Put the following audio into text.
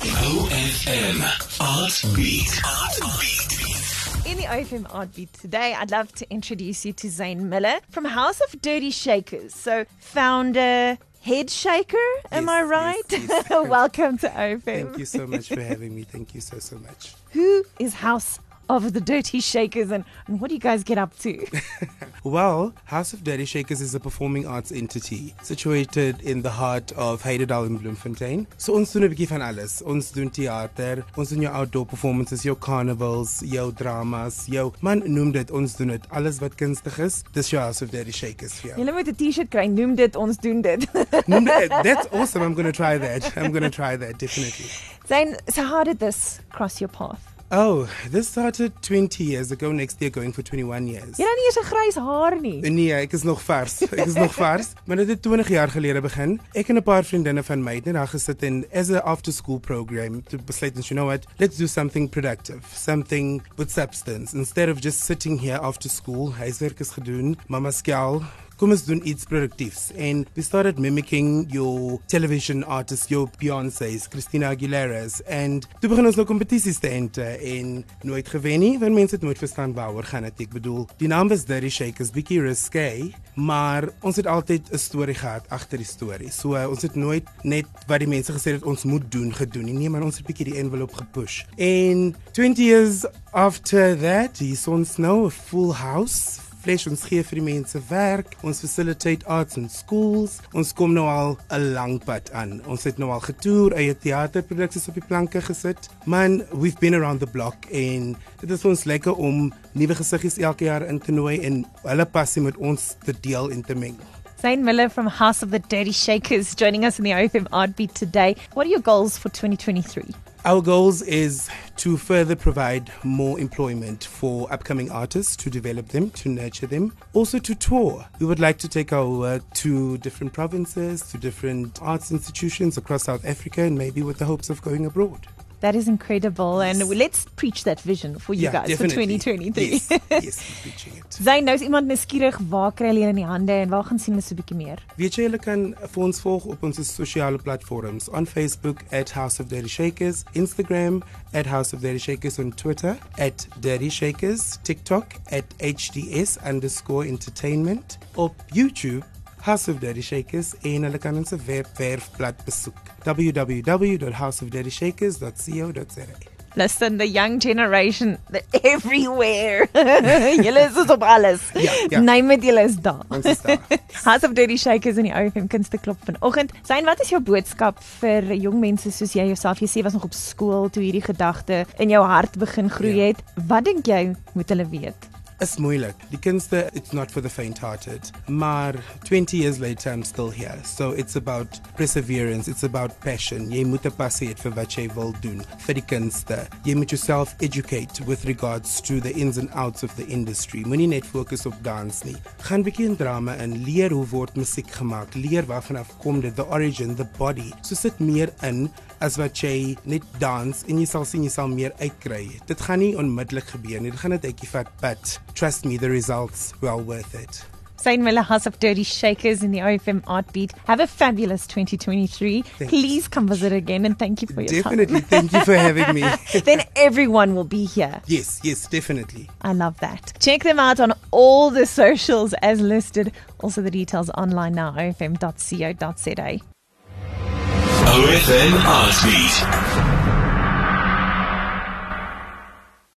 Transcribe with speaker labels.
Speaker 1: OFM Art Beat. Art Beat.
Speaker 2: In the OFM Art Beat today, I'd love to introduce you to Zane Muller from House of Dirty Shakers. So, founder, head shaker, am
Speaker 3: Yes,
Speaker 2: I
Speaker 3: yes,
Speaker 2: right?
Speaker 3: yes.
Speaker 2: Welcome to OFM.
Speaker 3: Thank you so much for having me. Thank you so, so much.
Speaker 2: Who is House of the Dirty Shakers and, and what do you guys get up to?
Speaker 3: Well, House of Dirty Shakers is a performing arts entity situated in the heart of Heidedal in Bloemfontein. So ons doen 'n bietjie van alles. Ons doen theater, ons doen jou outdoor performances, jou carnivals, jou dramas, jou man noem dit, ons doen dit. Alles wat kunstig is, dis jou House of Dirty Shakers vir jou.
Speaker 2: Moet 'n T-shirt kry, noem dit ons doen dit.
Speaker 3: Noem dit, that's awesome. I'm going to try that. I'm going to try that definitely.
Speaker 2: Zane, so how did this cross your path?
Speaker 3: Oh, this started 20 years ago. Next year going for 21 years.
Speaker 2: Jy het nie eens 'n grys haar nie.
Speaker 3: Nee, ek is nog vars. Ek is nog vars. Maar dit het 20 jaar gelede begin. Ek en 'n paar vriendinne van my het net daar gesit en as a after school program to besluit ons, you know what, let's do something productive, something with substance instead of just sitting here after school. Huiswerk is gedoen, mamma skel. Doen iets produktiefs en we started mimicking your television artists, your Beyoncé's, Christina Aguilera's and toe begin ons nou kompetisies te enter en nooit gewen nie, want mense het nooit verstaan waaroor gaan dit. Ek bedoel, die naam was Dirty Shakers, bietjie risque, maar ons het altyd 'n storie gehad agter die storie. So uh, ons het nooit net wat die mense gesê het ons moet doen gedoen nie. Nee, maar ons het bietjie die envelope gepush. En 20 years after that, is nou 'n full house flesh ons gee vir die mense werk. Ons facilitate arts in schools. Ons kom nou al 'n lang pad aan. Ons het nou al getoer, eie teaterproduksies op die planke gesit. Man, we've been around the block en dit is ons lekker om nuwe gesiggies elke jaar in te nooi en hulle passie met ons te deel en te meng.
Speaker 2: Zane Miller from House of the Dirty Shakers joining us in the OFM Art Beat today. What are your goals for 2023?
Speaker 3: Our goals is to further provide more employment for upcoming artists, to develop them, to nurture them, also to tour. We would like to take our work to different provinces, to different arts institutions across South Africa, and maybe with the hopes of going abroad.
Speaker 2: That is incredible. And let's preach that vision for you guys for 2023.
Speaker 3: Yes, yes, preaching it.
Speaker 2: Zane, nou is iemand nuuskierig, waar kry hulle in die hande en waar gaan sien hulle so 'n bietjie meer?
Speaker 3: Weet jy, julle kan vir ons volg op ons sosiale platforms on Facebook at House of Dirty Shakers, Instagram at House of Dirty Shakers on Twitter at Dirty Shakers, TikTok at HDS underscore entertainment, op YouTube House of Dirty Shakers en hulle kan ons webwerfblad besoek www.houseofdirtyshakers.co.za.
Speaker 2: Listen, the young generation, they're everywhere. julle is op alles.
Speaker 3: Ja, ja.
Speaker 2: Neem met julle is daar.
Speaker 3: Ons is daar.
Speaker 2: House of Dirty Shakers in die OFM kunsteklop vanoggend. Zane, wat is jou boodskap vir jong mense soos jy jouself? Jy sê was nog op skool toe hierdie gedagte in jou hart begin groei
Speaker 3: Ja.
Speaker 2: het. Wat dink jy moet hulle weet?
Speaker 3: Is moeilik. Die kunste, it's not for the faint-hearted. Maar 20 years later, I'm still here. So it's about perseverance, it's about passion. Jy moet 'n passie hê vir wat jy wil doen vir die kunste. Jy moet yourself educate with regards to the ins and outs of the industry. Moenie net fokus op dans nie. Gaan bietjie in drama in, leer hoe word musiek gemaak, leer waarvan af kom dit, the origin, the body. So sit meer in as wat jy net dans en jy sal sien jy sal meer uitkry. Dit gaan nie onmiddellik gebeur nie. Dit gaan net uitjie vat, but trust me the results well worth it.
Speaker 2: Zane Muller, House of Dirty Shakers in the OFM Art Beat. Have a fabulous 2023.
Speaker 3: Thanks.
Speaker 2: Please come visit again and thank you for your time.
Speaker 3: Definitely. Thank you for having me.
Speaker 2: then everyone will be here.
Speaker 3: yes, yes, definitely.
Speaker 2: I love that. Check them out on all the socials as listed. Also, the details online now, ofm.co.za.
Speaker 1: OFM Art Beat.